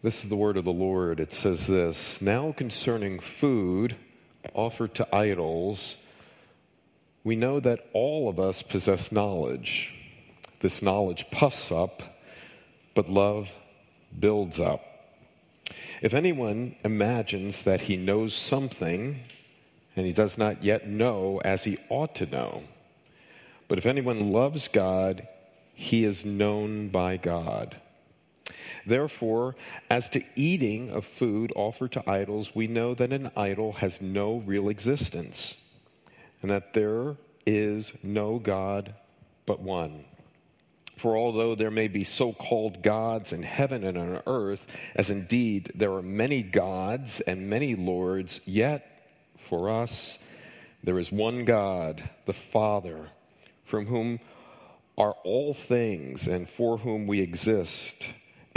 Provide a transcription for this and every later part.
This is the word of the Lord. It says this Now concerning food offered to idols, we know that all of us possess knowledge. This knowledge puffs up, but love builds up. If anyone imagines that he knows something, and he does not yet know as he ought to know, but if anyone loves God, he is known by God. Therefore, as to eating of food offered to idols, we know that an idol has no real existence, and that there is no God but one. For although there may be so called gods in heaven and on earth, as indeed there are many gods and many lords, yet for us there is one God, the Father, from whom are all things and for whom we exist,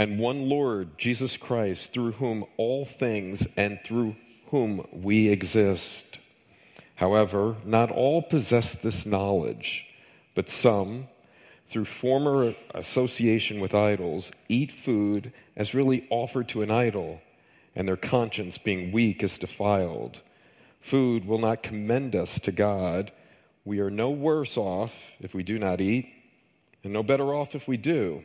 and one Lord, Jesus Christ, through whom all things and through whom we exist. However, not all possess this knowledge, but some, through former association with idols, eat food as really offered to an idol, and their conscience, being weak, is defiled. Food will not commend us to God. We are no worse off if we do not eat and no better off if we do.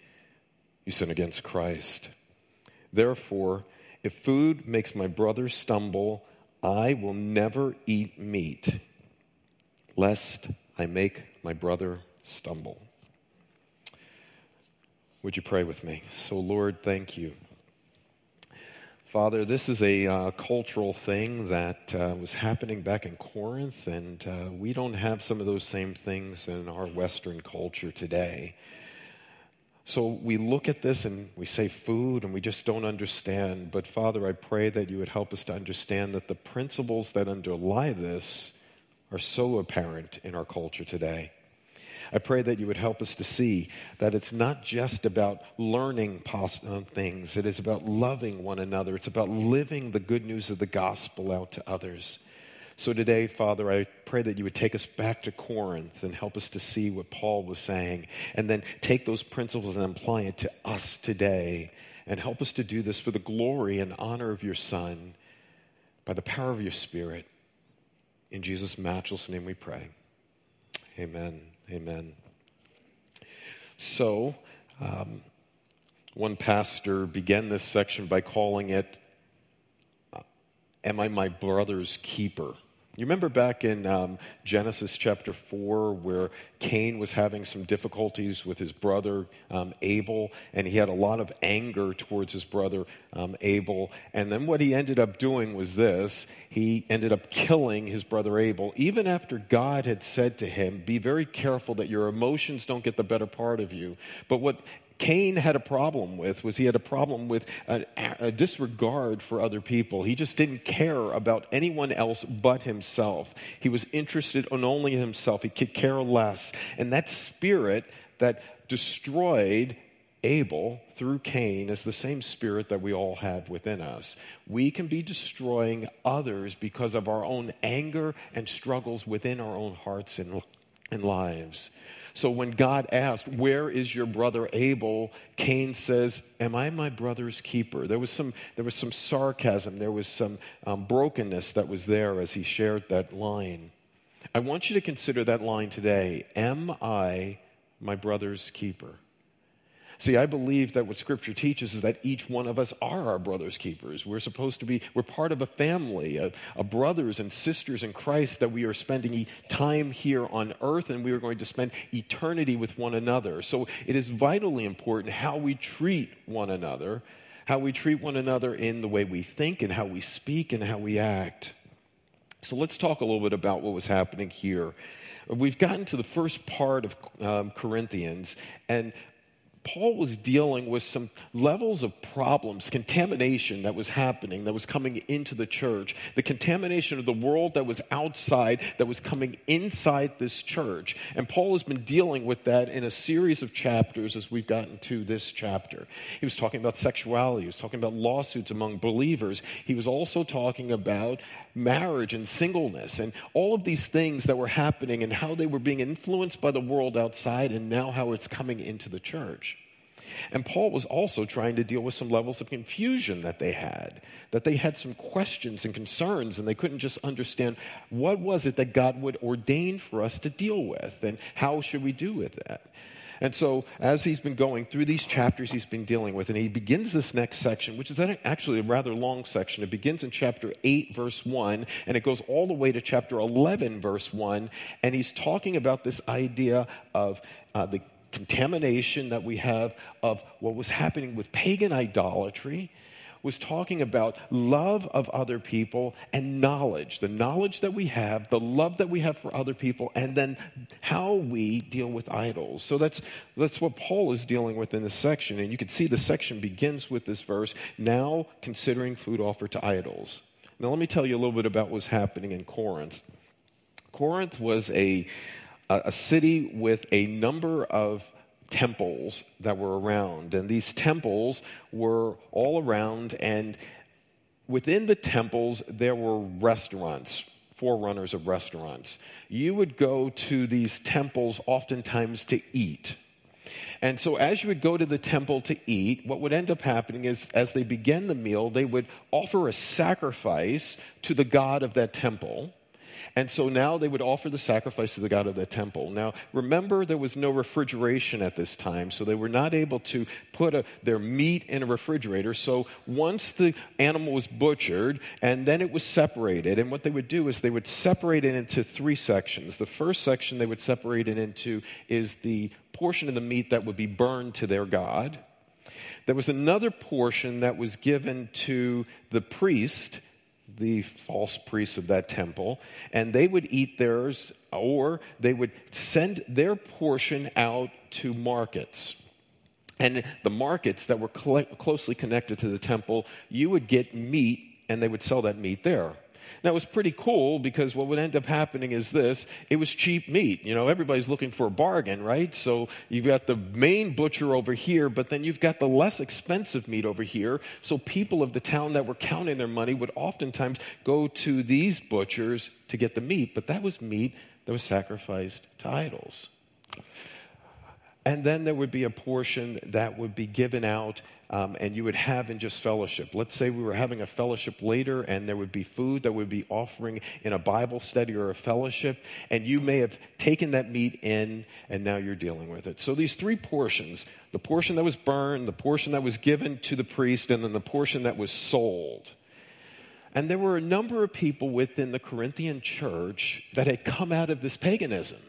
you sin against Christ. Therefore, if food makes my brother stumble, I will never eat meat, lest I make my brother stumble. Would you pray with me? So, Lord, thank you. Father, this is a uh, cultural thing that uh, was happening back in Corinth, and uh, we don't have some of those same things in our Western culture today. So we look at this and we say food and we just don't understand. But Father, I pray that you would help us to understand that the principles that underlie this are so apparent in our culture today. I pray that you would help us to see that it's not just about learning uh, things, it is about loving one another. It's about living the good news of the gospel out to others. So today, Father, I pray that you would take us back to Corinth and help us to see what Paul was saying, and then take those principles and apply it to us today, and help us to do this for the glory and honor of your Son, by the power of your Spirit. In Jesus' matchless name we pray. Amen. Amen. So, um, one pastor began this section by calling it, Am I my brother's keeper? You remember back in um, Genesis chapter 4 where Cain was having some difficulties with his brother um, Abel, and he had a lot of anger towards his brother um, Abel. And then what he ended up doing was this he ended up killing his brother Abel, even after God had said to him, Be very careful that your emotions don't get the better part of you. But what Cain had a problem with was he had a problem with a, a, disregard for other people. He just didn't care about anyone else but himself. He was interested in only himself. He could care less. And that spirit that destroyed Abel through Cain is the same spirit that we all have within us. We can be destroying others because of our own anger and struggles within our own hearts and, and lives. So when God asked, Where is your brother Abel? Cain says, Am I my brother's keeper? There was some, there was some sarcasm, there was some um, brokenness that was there as he shared that line. I want you to consider that line today Am I my brother's keeper? See, I believe that what Scripture teaches is that each one of us are our brother's keepers. We're supposed to be, we're part of a family, of, brothers and sisters in Christ that we are spending time here on earth and we are going to spend eternity with one another. So it is vitally important how we treat one another, how we treat one another in the way we think and how we speak and how we act. So let's talk a little bit about what was happening here. We've gotten to the first part of um, Corinthians, and Paul was dealing with some levels of problems, contamination that was happening, that was coming into the church, the contamination of the world that was outside, that was coming inside this church. And Paul has been dealing with that in a series of chapters as we've gotten to this chapter. He was talking about sexuality, he was talking about lawsuits among believers, he was also talking about marriage and singleness and all of these things that were happening and how they were being influenced by the world outside and now how it's coming into the church. And Paul was also trying to deal with some levels of confusion that they had, that they had some questions and concerns, and they couldn't just understand what was it that God would ordain for us to deal with, and how should we do with that. And so, as he's been going through these chapters he's been dealing with, and he begins this next section, which is actually a rather long section. It begins in chapter 8, verse 1, and it goes all the way to chapter 11, verse 1. And he's talking about this idea of uh, the contamination that we have of what was happening with pagan idolatry was talking about love of other people and knowledge the knowledge that we have the love that we have for other people and then how we deal with idols. So that's that's what paul is dealing with in this section and you can see the section begins with this verse now considering food offered to idols. Now let me tell you a little bit about what's happening in corinth. Corinth was a a city with a number of temples that were around. And these temples were all around, and within the temples, there were restaurants, forerunners of restaurants. You would go to these temples oftentimes to eat. And so, as you would go to the temple to eat, what would end up happening is as they began the meal, they would offer a sacrifice to the God of that temple. And so now they would offer the sacrifice to the God of the temple. Now, remember, there was no refrigeration at this time, so they were not able to put a, their meat in a refrigerator. So once the animal was butchered, and then it was separated, and what they would do is they would separate it into three sections. The first section they would separate it into is the portion of the meat that would be burned to their God. There was another portion that was given to the priest the false priests of that temple, and they would eat theirs, or they would send their portion out to markets. And the markets that were closely connected to the temple, you would get meat, and they would sell that meat there. Now it was pretty cool because what would end up happening is this, it was cheap meat. You know, everybody's looking for a bargain, right? So you've got the main butcher over here, but then you've got the less expensive meat over here. So people of the town that were counting their money would oftentimes go to these butchers to get the meat, but that was meat that was sacrificed to idols. And then there would be a portion that would be given out um, and you would have in just fellowship. Let's say we were having a fellowship later and there would be food that would be offering in a Bible study or a fellowship, and you may have taken that meat in and now you're dealing with it. So these three portions the portion that was burned, the portion that was given to the priest, and then the portion that was sold. And there were a number of people within the Corinthian church that had come out of this paganism.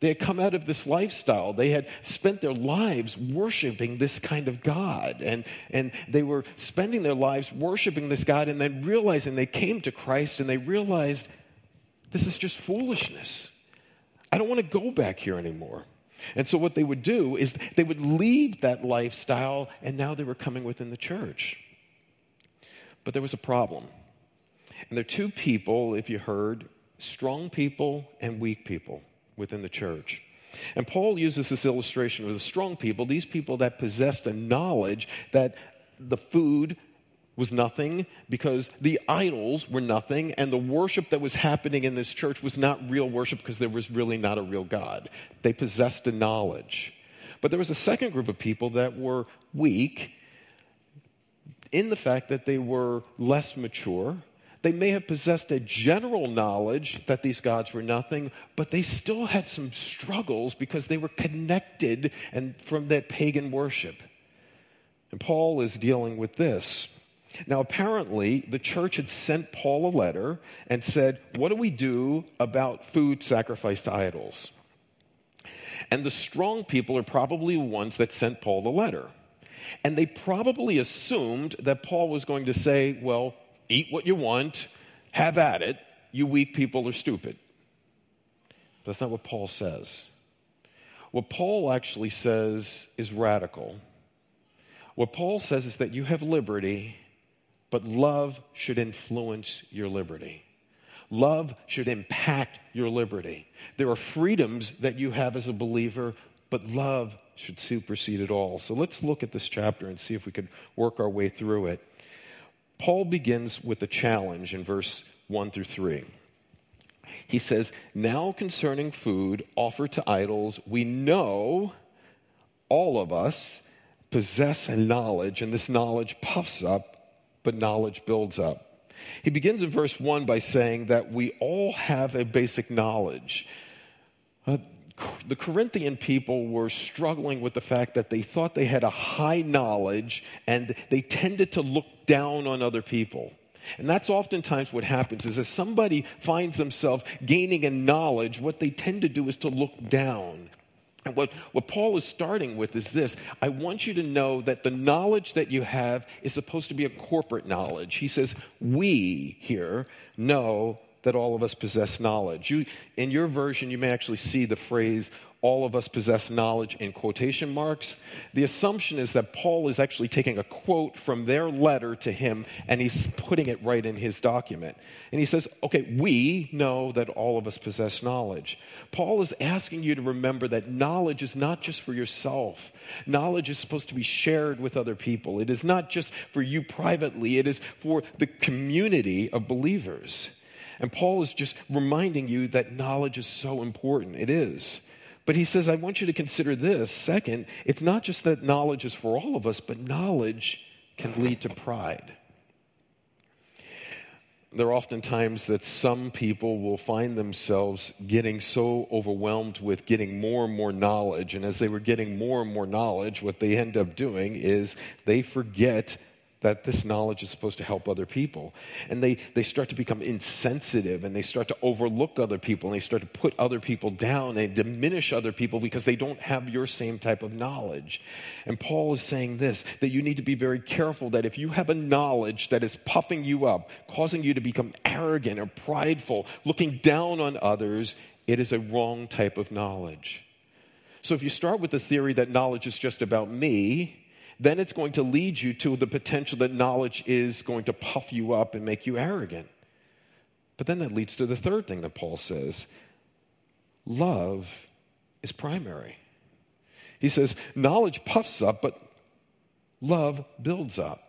They had come out of this lifestyle. They had spent their lives worshiping this kind of God. And, and they were spending their lives worshiping this God and then realizing they came to Christ and they realized this is just foolishness. I don't want to go back here anymore. And so what they would do is they would leave that lifestyle and now they were coming within the church. But there was a problem. And there are two people, if you heard, strong people and weak people within the church. And Paul uses this illustration of the strong people, these people that possessed a knowledge that the food was nothing because the idols were nothing and the worship that was happening in this church was not real worship because there was really not a real God. They possessed a knowledge. But there was a second group of people that were weak in the fact that they were less mature they may have possessed a general knowledge that these gods were nothing, but they still had some struggles because they were connected and from that pagan worship. And Paul is dealing with this. Now, apparently, the church had sent Paul a letter and said, What do we do about food sacrificed to idols? And the strong people are probably the ones that sent Paul the letter. And they probably assumed that Paul was going to say, Well, eat what you want, have at it. You weak people are stupid. But that's not what Paul says. What Paul actually says is radical. What Paul says is that you have liberty, but love should influence your liberty. Love should impact your liberty. There are freedoms that you have as a believer, but love should supersede it all. So let's look at this chapter and see if we could work our way through it. Paul begins with a challenge in verse 1 through 3. He says, Now concerning food offered to idols, we know all of us possess a knowledge, and this knowledge puffs up, but knowledge builds up. He begins in verse 1 by saying that we all have a basic knowledge. Uh, the Corinthian people were struggling with the fact that they thought they had a high knowledge and they tended to look down on other people. And that's oftentimes what happens is as somebody finds themselves gaining a knowledge, what they tend to do is to look down. And what, what Paul is starting with is this I want you to know that the knowledge that you have is supposed to be a corporate knowledge. He says, We here know that all of us possess knowledge. You, in your version, you may actually see the phrase, all of us possess knowledge in quotation marks. The assumption is that Paul is actually taking a quote from their letter to him and he's putting it right in his document. And he says, okay, we know that all of us possess knowledge. Paul is asking you to remember that knowledge is not just for yourself. Knowledge is supposed to be shared with other people. It is not just for you privately. It is for the community of believers. And Paul is just reminding you that knowledge is so important. It is. But he says, I want you to consider this. Second, it's not just that knowledge is for all of us, but knowledge can lead to pride. There are often times that some people will find themselves getting so overwhelmed with getting more and more knowledge. And as they were getting more and more knowledge, what they end up doing is they forget that this knowledge is supposed to help other people. And they, they start to become insensitive and they start to overlook other people and they start to put other people down and diminish other people because they don't have your same type of knowledge. And Paul is saying this that you need to be very careful that if you have a knowledge that is puffing you up, causing you to become arrogant or prideful, looking down on others, it is a wrong type of knowledge. So if you start with the theory that knowledge is just about me, then it's going to lead you to the potential that knowledge is going to puff you up and make you arrogant. But then that leads to the third thing that Paul says love is primary. He says, knowledge puffs up, but love builds up.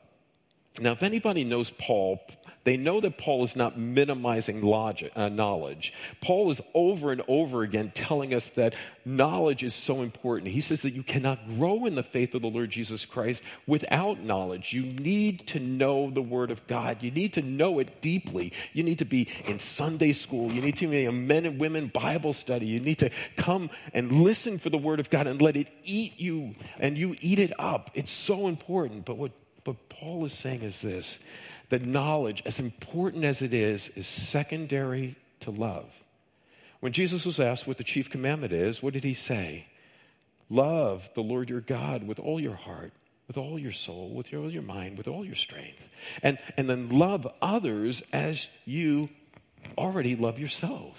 Now, if anybody knows Paul, they know that Paul is not minimizing logic, uh, knowledge. Paul is over and over again telling us that knowledge is so important. He says that you cannot grow in the faith of the Lord Jesus Christ without knowledge. You need to know the Word of God. You need to know it deeply. You need to be in Sunday school. You need to be in men and women Bible study. You need to come and listen for the Word of God and let it eat you and you eat it up. It's so important. But what, what Paul is saying is this that knowledge, as important as it is, is secondary to love. When Jesus was asked what the chief commandment is, what did he say? Love the Lord your God with all your heart, with all your soul, with all your mind, with all your strength. And, and then love others as you already love yourself.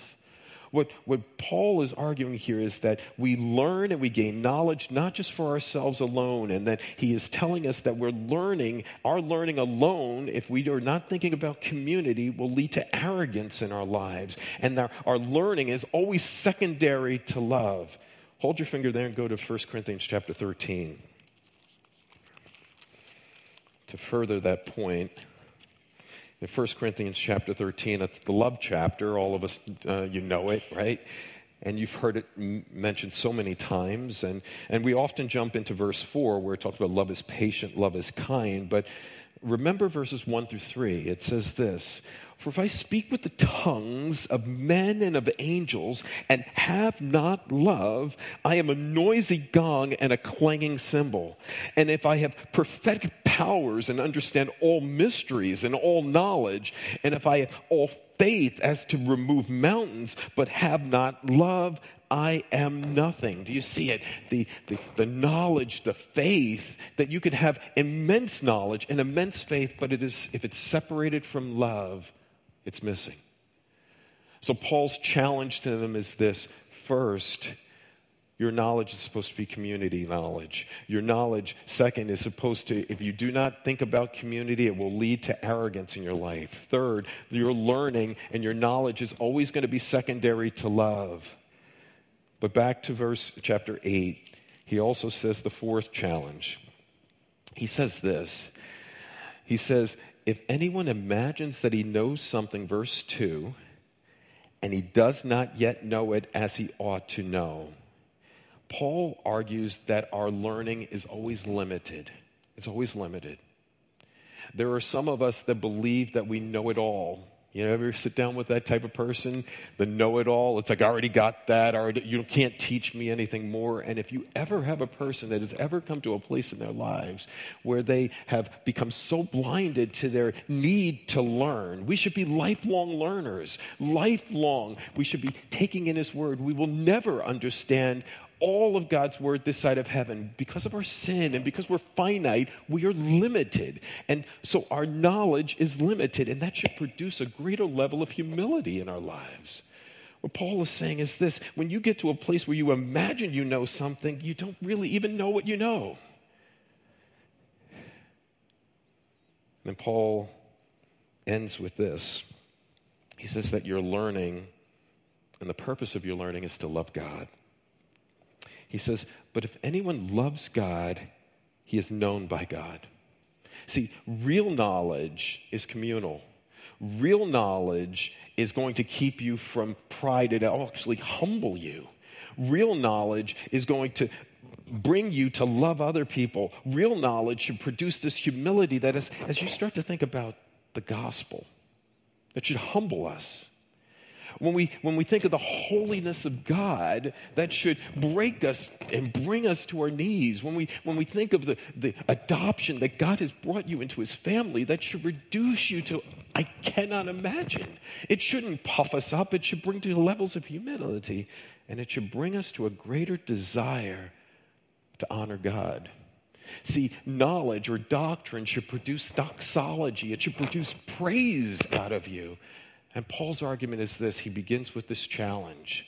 What, what Paul is arguing here is that we learn and we gain knowledge not just for ourselves alone, and that he is telling us that we're learning, our learning alone, if we are not thinking about community, will lead to arrogance in our lives. And our, our learning is always secondary to love. Hold your finger there and go to 1 Corinthians chapter 13. To further that point, in 1 Corinthians chapter 13. It's the love chapter. All of us, uh, you know it, right? And you've heard it m- mentioned so many times. And, and we often jump into verse 4 where it talks about love is patient, love is kind. But remember verses 1 through 3. It says this For if I speak with the tongues of men and of angels and have not love, I am a noisy gong and a clanging cymbal. And if I have prophetic powers and understand all mysteries and all knowledge, and if I have all faith as to remove mountains, but have not love, I am nothing. Do you see it? The, the, the, knowledge, the faith that you could have immense knowledge and immense faith, but it is, if it's separated from love, it's missing. So Paul's challenge to them is this first, Your knowledge is supposed to be community knowledge. Your knowledge, second, is supposed to, if you do not think about community, it will lead to arrogance in your life. Third, your learning and your knowledge is always going to be secondary to love. But back to verse chapter 8, he also says the fourth challenge. He says this. He says, if anyone imagines that he knows something, verse 2, and he does not yet know it as he ought to know, Paul argues that our learning is always limited. It's always limited. There are some of us that believe that we know it all. You know, ever sit down with that type of person, the know it all? It's like, I already got that, or you can't teach me anything more. And if you ever have a person that has ever come to a place in their lives where they have become so blinded to their need to learn, we should be lifelong learners. Lifelong. We should be taking in His Word. We will never understand all of God's word this side of heaven. Because of our sin and because we're finite, we are limited. And so our knowledge is limited, and that should produce a greater level of humility in our lives. What Paul is saying is this when you get to a place where you imagine you know something, you don't really even know what you know. And Paul ends with this. He says that your learning, and the purpose of your learning is to love God. He says, But if anyone loves God, he is known by God. See, real knowledge is communal. Real knowledge is going to keep you from pride, it'll actually humble you. Real knowledge is going to bring you to love other people. Real knowledge should produce this humility that is, as you start to think about the gospel, that should humble us. When we, when we think of the holiness of God, that should break us and bring us to our knees. When we, when we think of the, the adoption that God has brought you into his family, that should reduce you to, I cannot imagine. It shouldn't puff us up, it should bring to levels of humility, and it should bring us to a greater desire to honor God. See, knowledge or doctrine should produce doxology. It should produce praise out of you. And Paul's argument is this he begins with this challenge.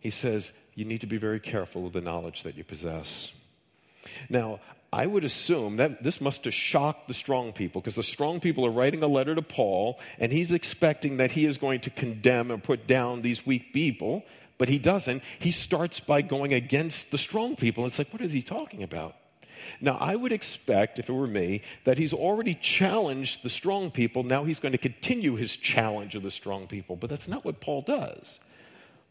He says, You need to be very careful of the knowledge that you possess. Now, I would assume that this must have shocked the strong people because the strong people are writing a letter to Paul and he's expecting that he is going to condemn and put down these weak people, but he doesn't. He starts by going against the strong people. It's like, what is he talking about? Now, I would expect, if it were me, that he's already challenged the strong people. Now he's going to continue his challenge of the strong people. But that's not what Paul does.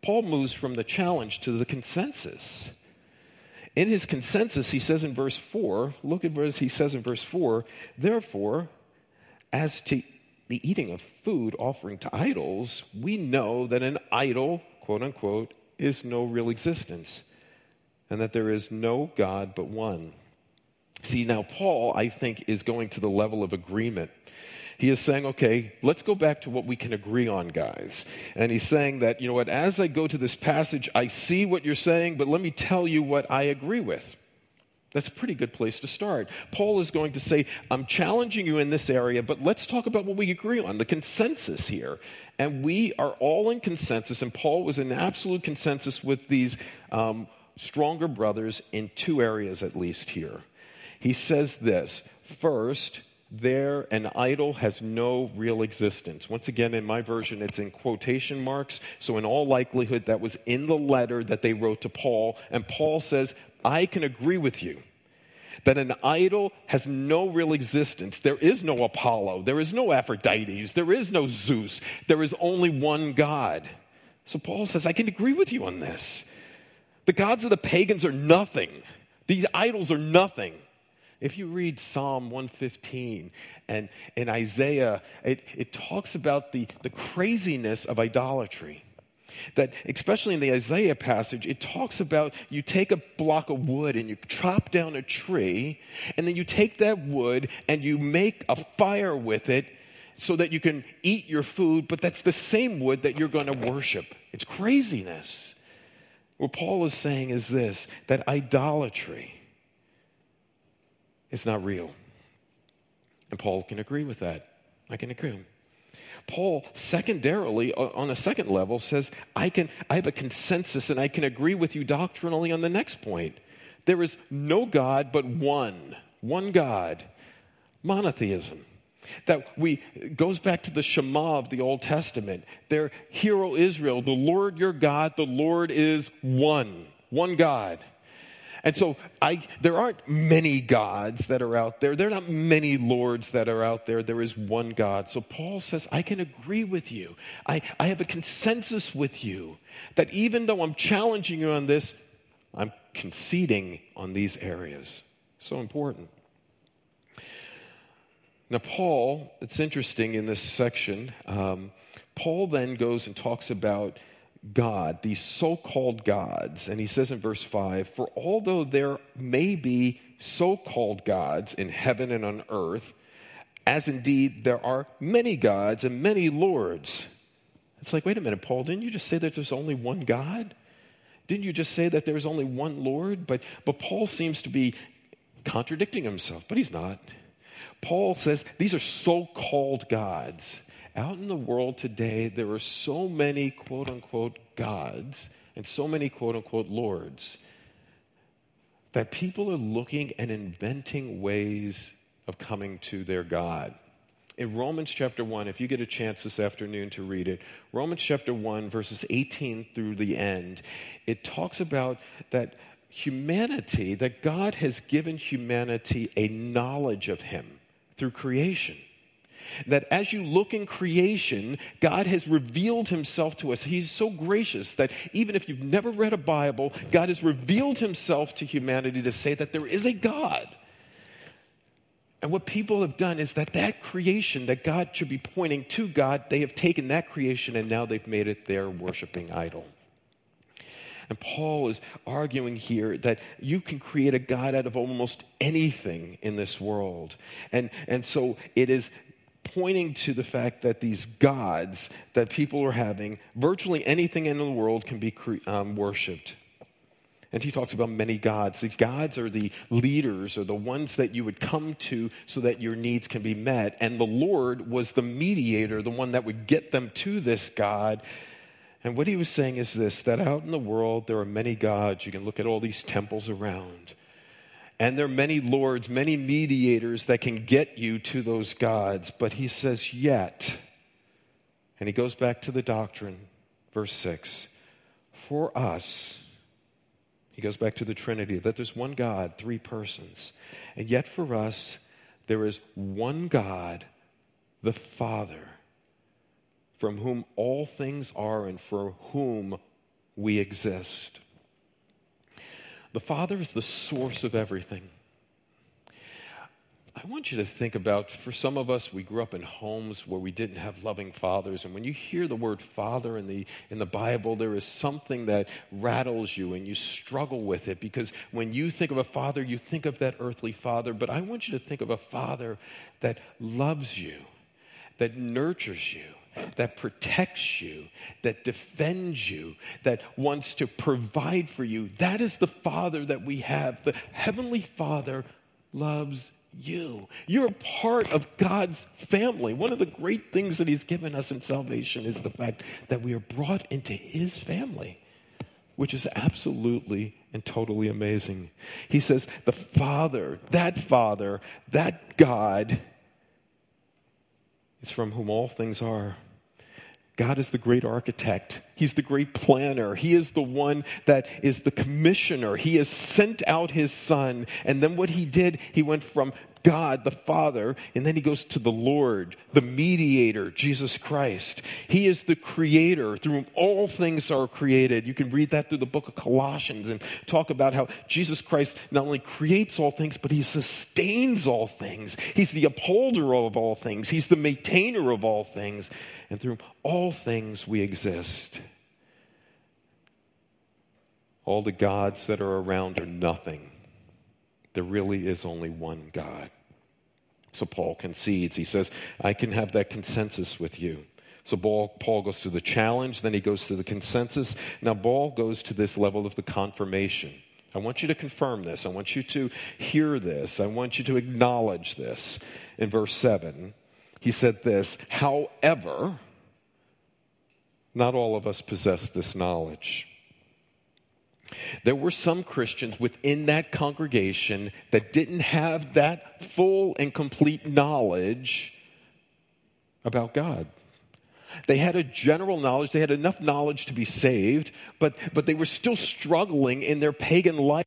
Paul moves from the challenge to the consensus. In his consensus, he says in verse 4, look at what he says in verse 4 Therefore, as to the eating of food offering to idols, we know that an idol, quote unquote, is no real existence, and that there is no God but one. See, now Paul, I think, is going to the level of agreement. He is saying, okay, let's go back to what we can agree on, guys. And he's saying that, you know what, as I go to this passage, I see what you're saying, but let me tell you what I agree with. That's a pretty good place to start. Paul is going to say, I'm challenging you in this area, but let's talk about what we agree on, the consensus here. And we are all in consensus, and Paul was in absolute consensus with these um, stronger brothers in two areas at least here. He says this first, there an idol has no real existence. Once again, in my version, it's in quotation marks. So, in all likelihood, that was in the letter that they wrote to Paul. And Paul says, I can agree with you that an idol has no real existence. There is no Apollo, there is no Aphrodite, there is no Zeus, there is only one God. So, Paul says, I can agree with you on this. The gods of the pagans are nothing, these idols are nothing. If you read Psalm 115 and in Isaiah, it, it talks about the, the craziness of idolatry. That, especially in the Isaiah passage, it talks about you take a block of wood and you chop down a tree, and then you take that wood and you make a fire with it so that you can eat your food, but that's the same wood that you're going to worship. It's craziness. What Paul is saying is this that idolatry it's not real. And Paul can agree with that. I can agree. Paul, secondarily, on a second level, says, I, can, I have a consensus and I can agree with you doctrinally on the next point. There is no God but one, one God, monotheism. That we goes back to the Shema of the Old Testament. There, hero Israel, the Lord your God, the Lord is one, one God. And so I, there aren't many gods that are out there. There are not many lords that are out there. There is one God. So Paul says, I can agree with you. I, I have a consensus with you that even though I'm challenging you on this, I'm conceding on these areas. So important. Now, Paul, it's interesting in this section, um, Paul then goes and talks about God, these so called gods. And he says in verse 5 For although there may be so called gods in heaven and on earth, as indeed there are many gods and many lords. It's like, wait a minute, Paul, didn't you just say that there's only one God? Didn't you just say that there's only one Lord? But, but Paul seems to be contradicting himself, but he's not. Paul says these are so called gods. Out in the world today, there are so many quote unquote gods and so many quote unquote lords that people are looking and inventing ways of coming to their God. In Romans chapter 1, if you get a chance this afternoon to read it, Romans chapter 1, verses 18 through the end, it talks about that humanity, that God has given humanity a knowledge of Him through creation. That as you look in creation, God has revealed himself to us. He's so gracious that even if you've never read a Bible, God has revealed himself to humanity to say that there is a God. And what people have done is that that creation that God should be pointing to God, they have taken that creation and now they've made it their worshiping idol. And Paul is arguing here that you can create a God out of almost anything in this world. And, and so it is pointing to the fact that these gods that people are having, virtually anything in the world can be um, worshiped. And he talks about many gods. These gods are the leaders or the ones that you would come to so that your needs can be met. And the Lord was the mediator, the one that would get them to this God. And what he was saying is this that out in the world, there are many gods. You can look at all these temples around. And there are many lords, many mediators that can get you to those gods. But he says, yet, and he goes back to the doctrine, verse 6 for us, he goes back to the Trinity, that there's one God, three persons. And yet for us, there is one God, the Father, from whom all things are and for whom we exist. The Father is the source of everything. I want you to think about, for some of us, we grew up in homes where we didn't have loving fathers. And when you hear the word father in the, in the Bible, there is something that rattles you and you struggle with it because when you think of a father, you think of that earthly father. But I want you to think of a father that loves you, that nurtures you, that protects you, that defends you, that wants to provide for you. That is the Father that we have. The Heavenly Father loves you. You're a part of God's family. One of the great things that He's given us in salvation is the fact that we are brought into His family, which is absolutely and totally amazing. He says, the Father, that Father, that God, is from whom all things are. God is the great architect. He's the great planner. He is the one that is the commissioner. He has sent out his son. And then what he did, he went from God the Father, and then he goes to the Lord, the mediator, Jesus Christ. He is the creator through whom all things are created. You can read that through the book of Colossians and talk about how Jesus Christ not only creates all things, but he sustains all things. He's the upholder of all things. He's the maintainer of all things. And through all things we exist. All the gods that are around are nothing there really is only one God. So Paul concedes. He says, I can have that consensus with you. So Paul, Paul goes to the challenge, then he goes to the consensus. Now, Paul goes to this level of the confirmation. I want you to confirm this. I want you to hear this. I want you to acknowledge this. In verse 7, He said this, however, not all of us possess this knowledge. There were some Christians within that congregation that didn't have that full and complete knowledge about God. They had a general knowledge, they had enough knowledge to be saved, but, but they were still struggling in their pagan life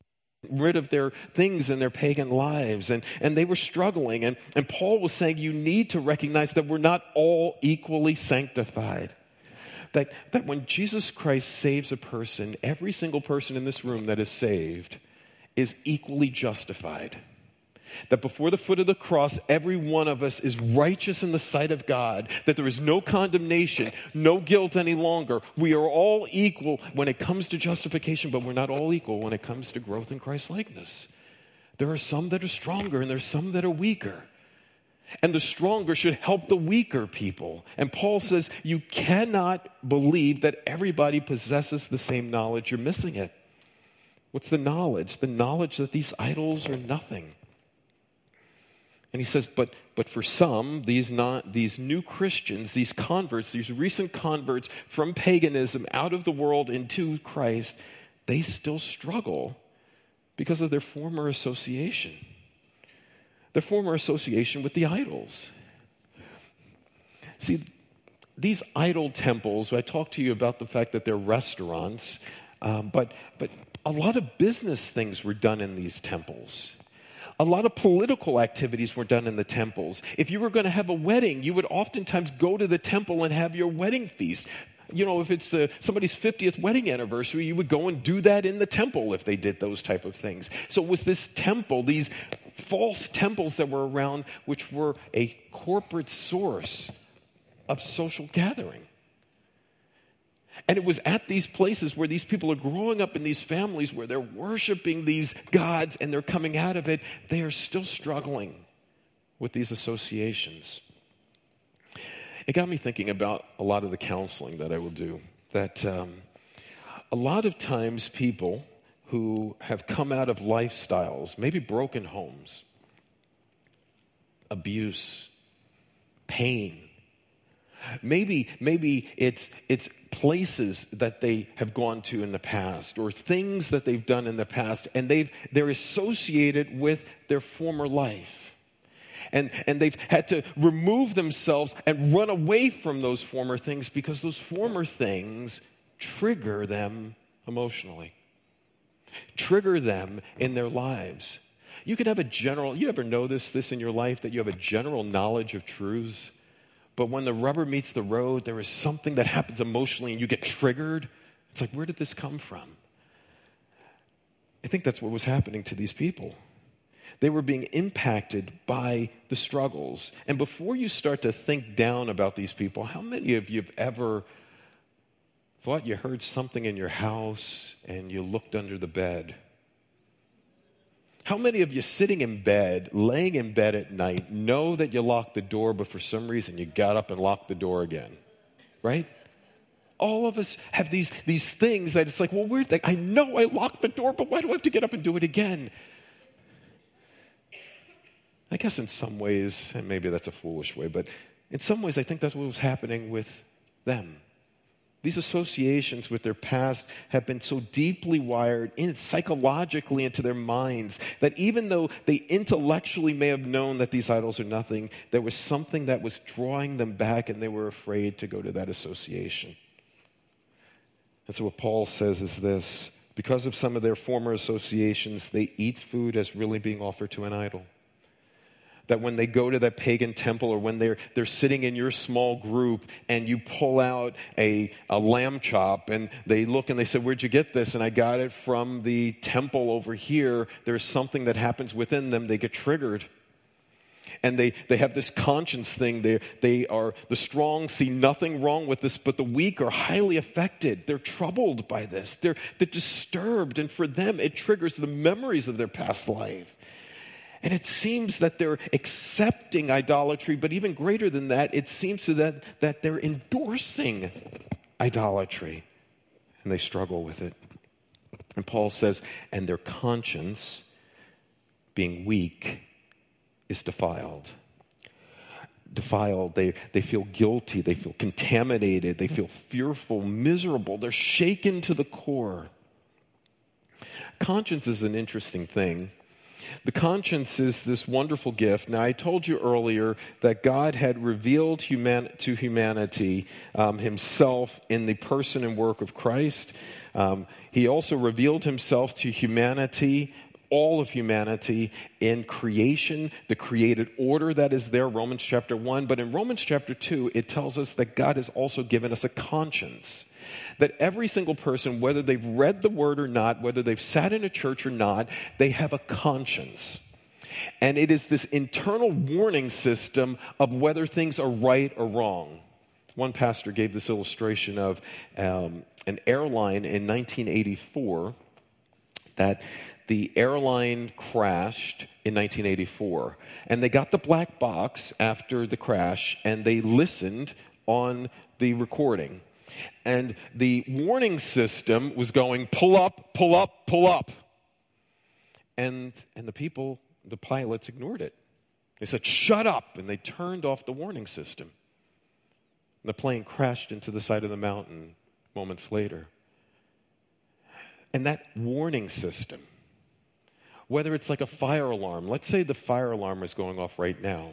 rid of their things in their pagan lives and, and they were struggling and, and paul was saying you need to recognize that we're not all equally sanctified that, that when Jesus Christ saves a person, every single person in this room that is saved is equally justified. That before the foot of the cross, every one of us is righteous in the sight of God, that there is no condemnation, no guilt any longer. We are all equal when it comes to justification, but we're not all equal when it comes to growth in Christ likeness. There are some that are stronger and there's some that are weaker. And the stronger should help the weaker people. And Paul says you cannot believe that everybody possesses the same knowledge. You're missing it. What's the knowledge? The knowledge that these idols are nothing. And he says, but, but for some, these, not, these new Christians, these converts, these recent converts from paganism out of the world into Christ, they still struggle because of their former association their former association with the idols. See, these idol temples, I talked to you about the fact that they're restaurants, um, but, but a lot of business things were done in these temples. A lot of political activities were done in the temples. If you were going to have a wedding, you would oftentimes go to the temple and have your wedding feast you know, if it's the, somebody's 50th wedding anniversary, you would go and do that in the temple if they did those type of things. So it was this temple, these false temples that were around, which were a corporate source of social gathering. And it was at these places where these people are growing up in these families where they're worshiping these gods and they're coming out of it, they are still struggling with these associations. It got me thinking about a lot of the counseling that I will do. That um, a lot of times people who have come out of lifestyles, maybe broken homes, abuse, pain, maybe maybe it's it's places that they have gone to in the past or things that they've done in the past and they've they're associated with their former life and, and they've had to remove themselves and run away from those former things because those former things trigger them emotionally, trigger them in their lives. You can have a general, you ever know this, this in your life, that you have a general knowledge of truths, but when the rubber meets the road, there is something that happens emotionally and you get triggered. It's like, where did this come from? I think that's what was happening to these people. They were being impacted by the struggles. And before you start to think down about these people, how many of you have ever thought you heard something in your house and you looked under the bed? How many of you sitting in bed, laying in bed at night, know that you locked the door, but for some reason you got up and locked the door again? Right? All of us have these, these things that it's like, well, weird thing. I know I locked the door, but why do I have to get up and do it again? I guess in some ways, and maybe that's a foolish way, but in some ways, I think that's what was happening with them. These associations with their past have been so deeply wired in, psychologically into their minds that even though they intellectually may have known that these idols are nothing, there was something that was drawing them back and they were afraid to go to that association. And so what Paul says is this because of some of their former associations, they eat food as really being offered to an idol that when they go to that pagan temple or when they're, they're sitting in your small group and you pull out a, a lamb chop and they look and they say, Where'd you get this? And I got it from the temple over here. There's something that happens within them. They get triggered. And they, they have this conscience thing. They, they are, the strong see nothing wrong with this, but the weak are highly affected. They're troubled by this. They're, they're disturbed. And for them, it triggers the memories of their past life. And it seems that they're accepting idolatry, but even greater than that, it seems to that, that they're endorsing idolatry. And they struggle with it. And Paul says, and their conscience, being weak, is defiled. defiled. They, they feel guilty. They feel contaminated. They feel fearful, miserable. They're shaken to the core. Conscience is an interesting thing. The conscience is this wonderful gift. Now, I told you earlier that God had revealed human, to humanity um, himself in the person and work of Christ. Um, he also revealed himself to humanity all of humanity in creation, the created order that is there, Romans chapter 1. But in Romans chapter 2, it tells us that God has also given us a conscience. That every single person, whether they've read the word or not, whether they've sat in a church or not, they have a conscience. And it is this internal warning system of whether things are right or wrong. One pastor gave this illustration of um, an airline in 1984 that the airline crashed in 1984 and they got the black box after the crash and they listened on the recording and the warning system was going pull up pull up pull up and and the people the pilots ignored it they said shut up and they turned off the warning system and the plane crashed into the side of the mountain moments later and that warning system whether it's like a fire alarm. Let's say the fire alarm is going off right now.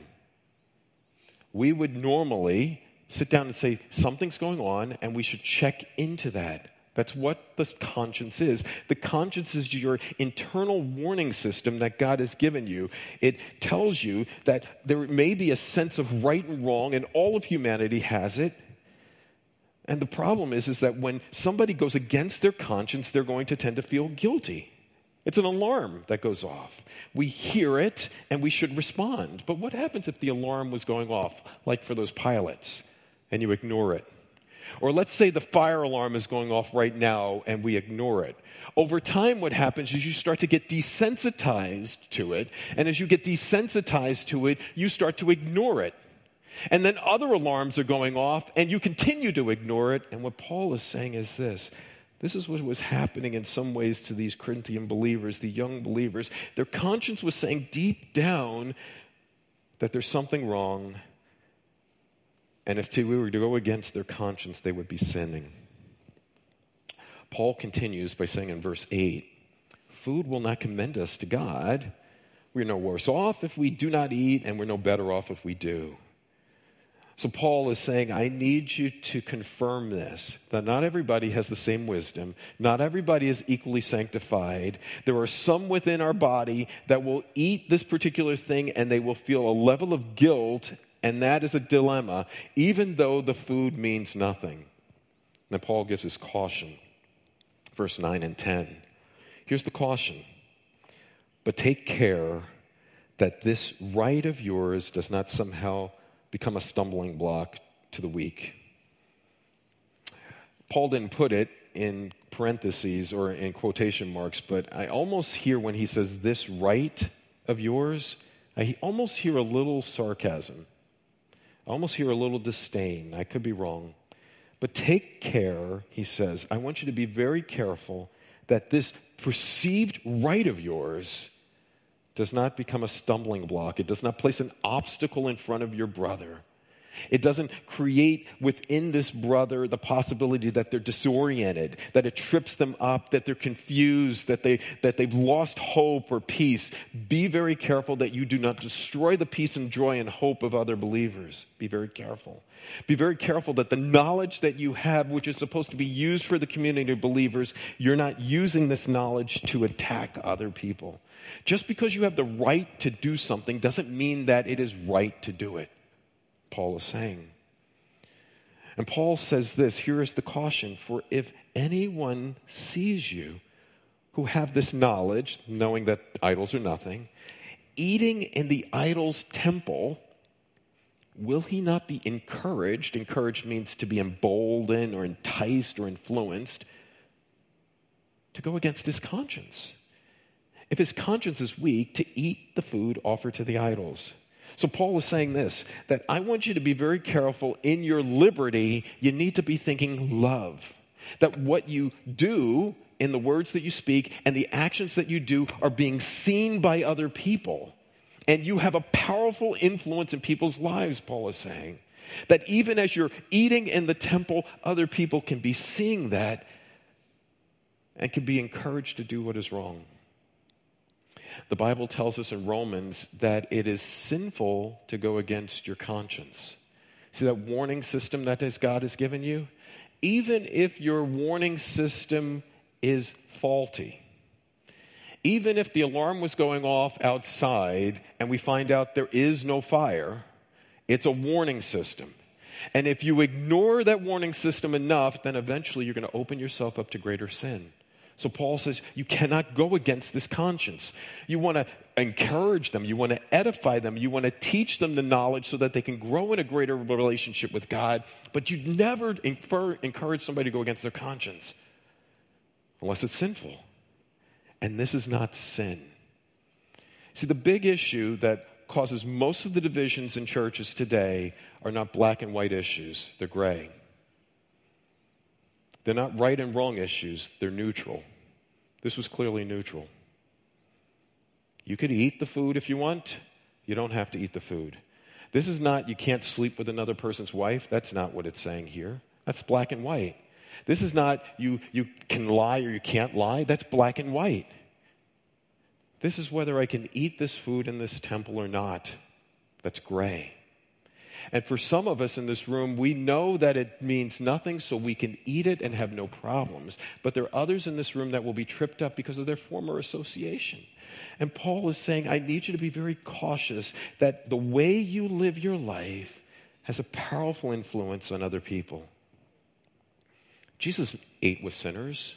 We would normally sit down and say, something's going on, and we should check into that. That's what the conscience is. The conscience is your internal warning system that God has given you. It tells you that there may be a sense of right and wrong, and all of humanity has it. And the problem is, is that when somebody goes against their conscience, they're going to tend to feel guilty. It's an alarm that goes off. We hear it and we should respond. But what happens if the alarm was going off, like for those pilots, and you ignore it? Or let's say the fire alarm is going off right now and we ignore it. Over time, what happens is you start to get desensitized to it. And as you get desensitized to it, you start to ignore it. And then other alarms are going off and you continue to ignore it. And what Paul is saying is this this is what was happening in some ways to these Corinthian believers, the young believers. Their conscience was saying deep down that there's something wrong. And if we were to go against their conscience, they would be sinning. Paul continues by saying in verse 8 Food will not commend us to God. We're no worse off if we do not eat, and we're no better off if we do. So Paul is saying, I need you to confirm this that not everybody has the same wisdom. Not everybody is equally sanctified. There are some within our body that will eat this particular thing and they will feel a level of guilt, and that is a dilemma, even though the food means nothing. Now, Paul gives his caution. Verse 9 and 10. Here's the caution. But take care that this right of yours does not somehow become a stumbling block to the weak. Paul didn't put it in parentheses or in quotation marks, but I almost hear when he says this right of yours, I almost hear a little sarcasm. I almost hear a little disdain. I could be wrong. But take care, he says. I want you to be very careful that this perceived right of yours does not become a stumbling block. It does not place an obstacle in front of your brother. It doesn't create within this brother the possibility that they're disoriented, that it trips them up, that they're confused, that, they, that they've lost hope or peace. Be very careful that you do not destroy the peace and joy and hope of other believers. Be very careful. Be very careful that the knowledge that you have, which is supposed to be used for the community of believers, you're not using this knowledge to attack other people. Just because you have the right to do something doesn't mean that it is right to do it, Paul is saying. And Paul says this here is the caution for if anyone sees you who have this knowledge, knowing that idols are nothing, eating in the idol's temple, will he not be encouraged? Encouraged means to be emboldened or enticed or influenced to go against his conscience if his conscience is weak, to eat the food offered to the idols. So Paul is saying this that I want you to be very careful in your liberty. You need to be thinking love. That what you do in the words that you speak and the actions that you do are being seen by other people. And you have a powerful influence in people's lives, Paul is saying. That even as you're eating in the temple, other people can be seeing that and can be encouraged to do what is wrong. The Bible tells us in Romans that it is sinful to go against your conscience. See that warning system that God has given you? Even if your warning system is faulty, even if the alarm was going off outside and we find out there is no fire, it's a warning system. And if you ignore that warning system enough, then eventually you're going to open yourself up to greater sin. So Paul says you cannot go against this conscience. You want to encourage them, you want to edify them, you want to teach them the knowledge so that they can grow in a greater relationship with God, but you never infer, encourage somebody to go against their conscience unless it's sinful. And this is not sin. See, the big issue that causes most of the divisions in churches today are not black and white issues, they're gray. They're not right and wrong issues, they're neutral. This was clearly neutral. You could eat the food if you want, you don't have to eat the food. This is not you can't sleep with another person's wife. That's not what it's saying here. That's black and white. This is not you, you can lie or you can't lie. That's black and white. This is whether I can eat this food in this temple or not. That's gray. And for some of us in this room, we know that it means nothing, so we can eat it and have no problems. But there are others in this room that will be tripped up because of their former association. And Paul is saying, I need you to be very cautious that the way you live your life has a powerful influence on other people. Jesus ate with sinners.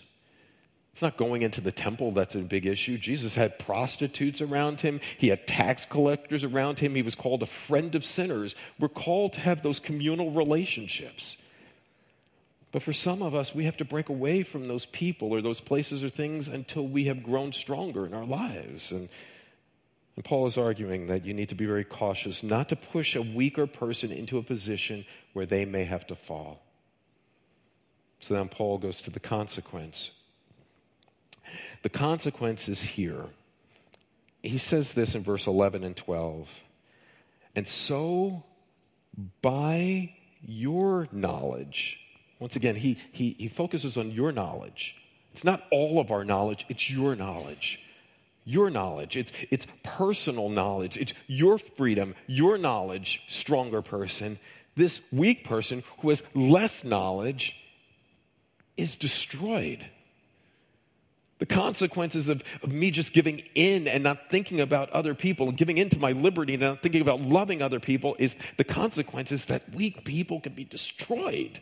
It's not going into the temple that's a big issue. Jesus had prostitutes around him. He had tax collectors around him. He was called a friend of sinners. We're called to have those communal relationships. But for some of us, we have to break away from those people or those places or things until we have grown stronger in our lives. And, and Paul is arguing that you need to be very cautious not to push a weaker person into a position where they may have to fall. So then Paul goes to the consequence. The consequence is here. He says this in verse 11 and 12. And so, by your knowledge, once again, he, he, he focuses on your knowledge. It's not all of our knowledge, it's your knowledge. Your knowledge. It's, it's personal knowledge. It's your freedom, your knowledge, stronger person. This weak person who has less knowledge is destroyed. The consequences of, of, me just giving in and not thinking about other people and giving in to my liberty and not thinking about loving other people is the consequences that weak people can be destroyed.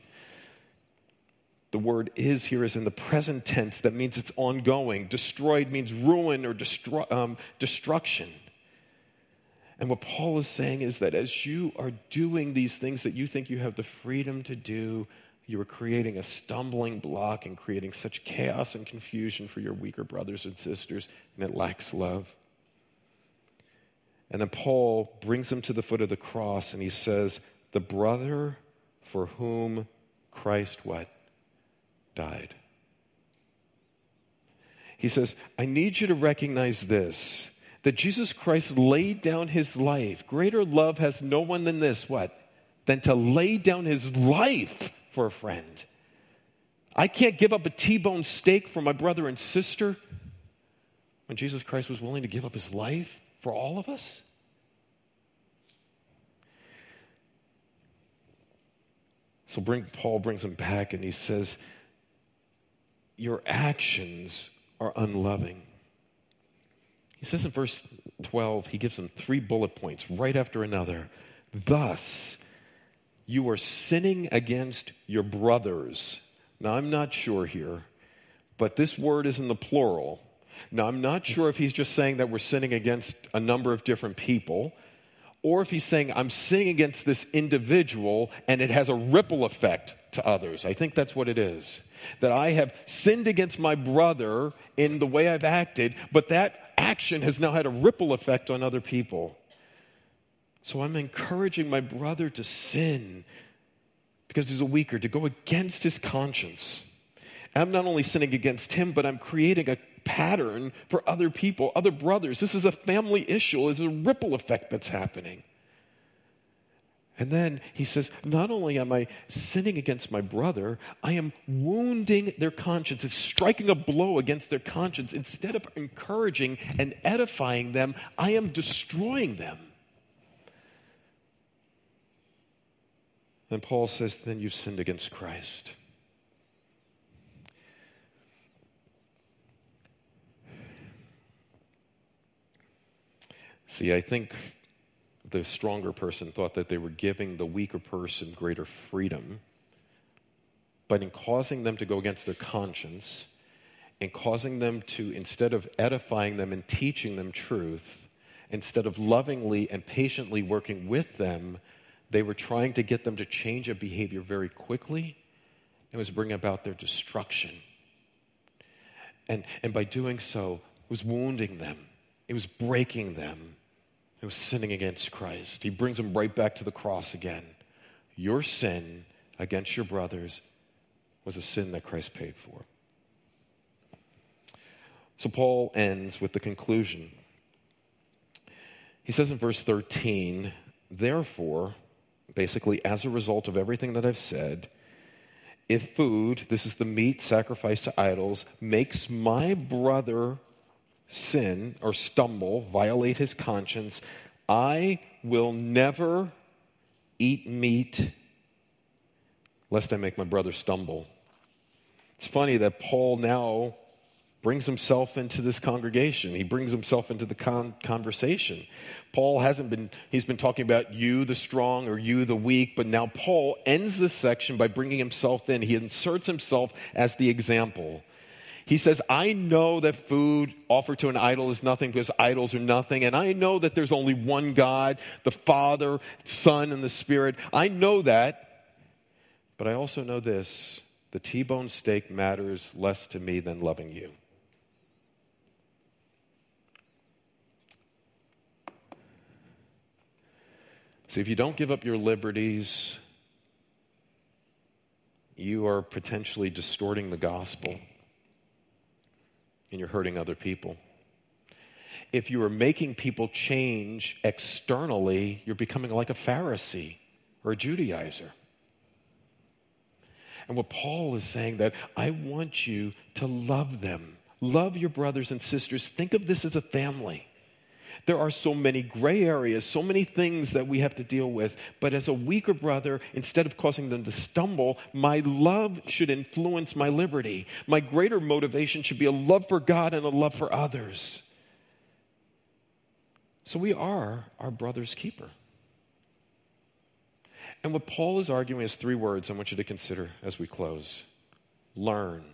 The word is here is in the present tense. That means it's ongoing. Destroyed means ruin or destru- um, destruction. And what Paul is saying is that as you are doing these things that you think you have the freedom to do, you are creating a stumbling block and creating such chaos and confusion for your weaker brothers and sisters, and it lacks love. And then Paul brings them to the foot of the cross and he says, The brother for whom Christ what? Died. He says, I need you to recognize this that Jesus Christ laid down his life. Greater love has no one than this, what? Than to lay down his life for a friend. I can't give up a T bone steak for my brother and sister when Jesus Christ was willing to give up his life for all of us. So bring, Paul brings him back and he says, Your actions are unloving. He says in verse 12, he gives them three bullet points right after another. Thus, you are sinning against your brothers. Now, I'm not sure here, but this word is in the plural. Now, I'm not sure if he's just saying that we're sinning against a number of different people, or if he's saying, I'm sinning against this individual and it has a ripple effect to others. I think that's what it is. That I have sinned against my brother in the way I've acted, but that action has now had a ripple effect on other people. So I'm encouraging my brother to sin because he's a weaker, to go against his conscience. I'm not only sinning against him, but I'm creating a pattern for other people, other brothers. This is a family issue. It's a ripple effect that's happening. And then he says, Not only am I sinning against my brother, I am wounding their conscience. It's striking a blow against their conscience. Instead of encouraging and edifying them, I am destroying them. Then Paul says, Then you've sinned against Christ. See, I think the stronger person thought that they were giving the weaker person greater freedom. But in causing them to go against their conscience and causing them to, instead of edifying them and teaching them truth, instead of lovingly and patiently working with them, they were trying to get them to change a behavior very quickly. It was bringing about their destruction. And, and by doing so, it was wounding them, it was breaking them who was sinning against Christ. He brings them right back to the cross again. Your sin against your brothers was a sin that Christ paid for. So Paul ends with the conclusion. He says in verse 13, therefore, basically, as a result of everything that I've said, if food, this is the meat sacrificed to idols, makes my brother sin or stumble, violate his conscience, I will never eat meat lest I make my brother stumble. It's funny that Paul now brings himself into this congregation. He brings himself into the con- conversation. Paul hasn't been, he's been talking about you, the strong, or you, the weak, but now Paul ends this section by bringing himself in. He inserts himself as the example. He says, I know that food offered to an idol is nothing because idols are nothing. And I know that there's only one God, the Father, Son, and the Spirit. I know that. But I also know this the T bone steak matters less to me than loving you. See, if you don't give up your liberties, you are potentially distorting the gospel and you're hurting other people. If you are making people change externally, you're becoming like a Pharisee or a Judaizer. And what Paul is saying that I want you to love them. Love your brothers and sisters. Think of this as a family. There are so many gray areas, so many things that we have to deal with. But as a weaker brother, instead of causing them to stumble, my love should influence my liberty. My greater motivation should be a love for God and a love for others. So we are our brother's keeper. And what Paul is arguing is three words I want you to consider as we close learn.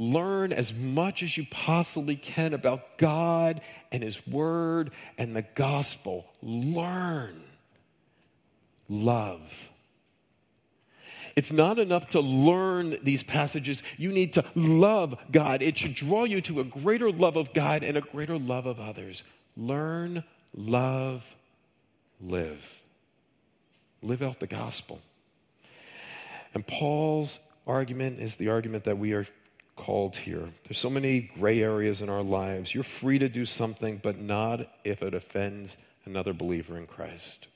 Learn as much as you possibly can about God and His Word and the gospel. Learn. Love. It's not enough to learn these passages. You need to love God. It should draw you to a greater love of God and a greater love of others. Learn, love, live. Live out the gospel. And Paul's argument is the argument that we are called here. There's so many gray areas in our lives. You're free to do something, but not if it offends another believer in Christ.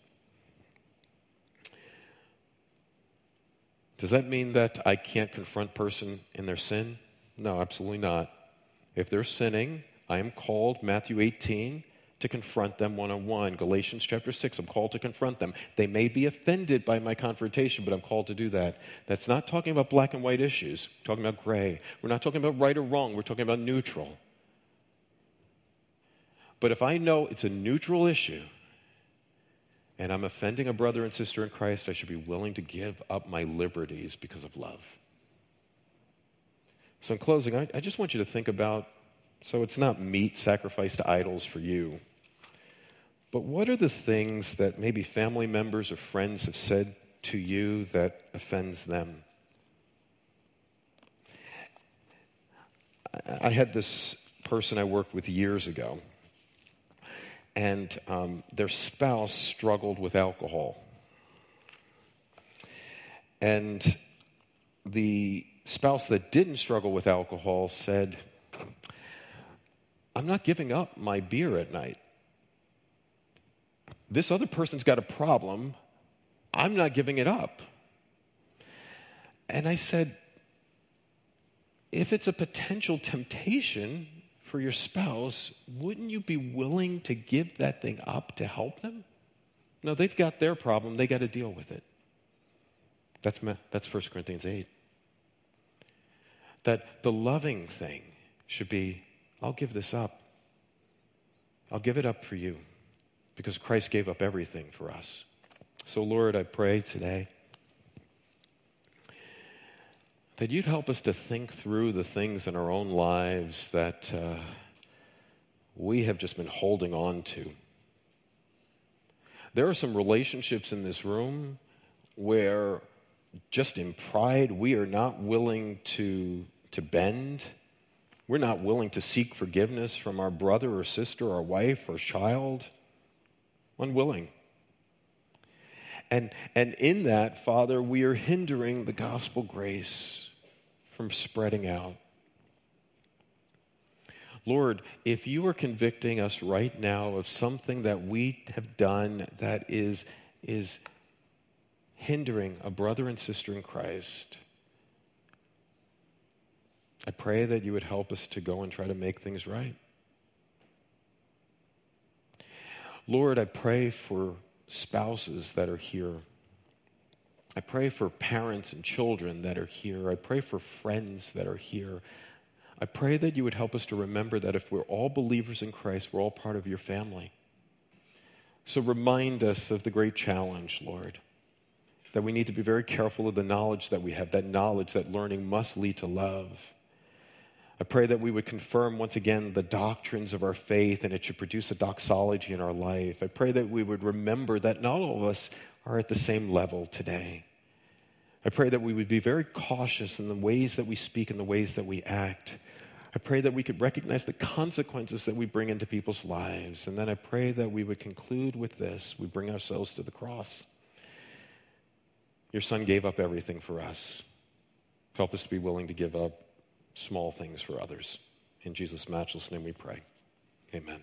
Does that mean that I can't confront person in their sin? No, absolutely not. If they're sinning, I am called, Matthew 18, to confront them one on one. Galatians chapter 6, I'm called to confront them. They may be offended by my confrontation, but I'm called to do that. That's not talking about black and white issues, we're talking about gray. We're not talking about right or wrong, we're talking about neutral. But if I know it's a neutral issue and I'm offending a brother and sister in Christ, I should be willing to give up my liberties because of love. So, in closing, I, I just want you to think about so it's not meat sacrificed to idols for you. But what are the things that maybe family members or friends have said to you that offends them? I had this person I worked with years ago, and um, their spouse struggled with alcohol. And the spouse that didn't struggle with alcohol said, I'm not giving up my beer at night. This other person's got a problem. I'm not giving it up. And I said, if it's a potential temptation for your spouse, wouldn't you be willing to give that thing up to help them? No, they've got their problem. They got to deal with it. That's, that's 1 Corinthians 8. That the loving thing should be I'll give this up. I'll give it up for you because Christ gave up everything for us. So, Lord, I pray today that you'd help us to think through the things in our own lives that uh, we have just been holding on to. There are some relationships in this room where, just in pride, we are not willing to, to bend. We're not willing to seek forgiveness from our brother or sister, our wife or child. Unwilling. And, and in that, Father, we are hindering the gospel grace from spreading out. Lord, if you are convicting us right now of something that we have done that is, is hindering a brother and sister in Christ, I pray that you would help us to go and try to make things right. Lord, I pray for spouses that are here. I pray for parents and children that are here. I pray for friends that are here. I pray that you would help us to remember that if we're all believers in Christ, we're all part of your family. So remind us of the great challenge, Lord, that we need to be very careful of the knowledge that we have, that knowledge, that learning must lead to love. I pray that we would confirm once again the doctrines of our faith and it should produce a doxology in our life. I pray that we would remember that not all of us are at the same level today. I pray that we would be very cautious in the ways that we speak and the ways that we act. I pray that we could recognize the consequences that we bring into people's lives. And then I pray that we would conclude with this we bring ourselves to the cross. Your son gave up everything for us. Help us to be willing to give up small things for others. In Jesus' matchless name we pray. Amen.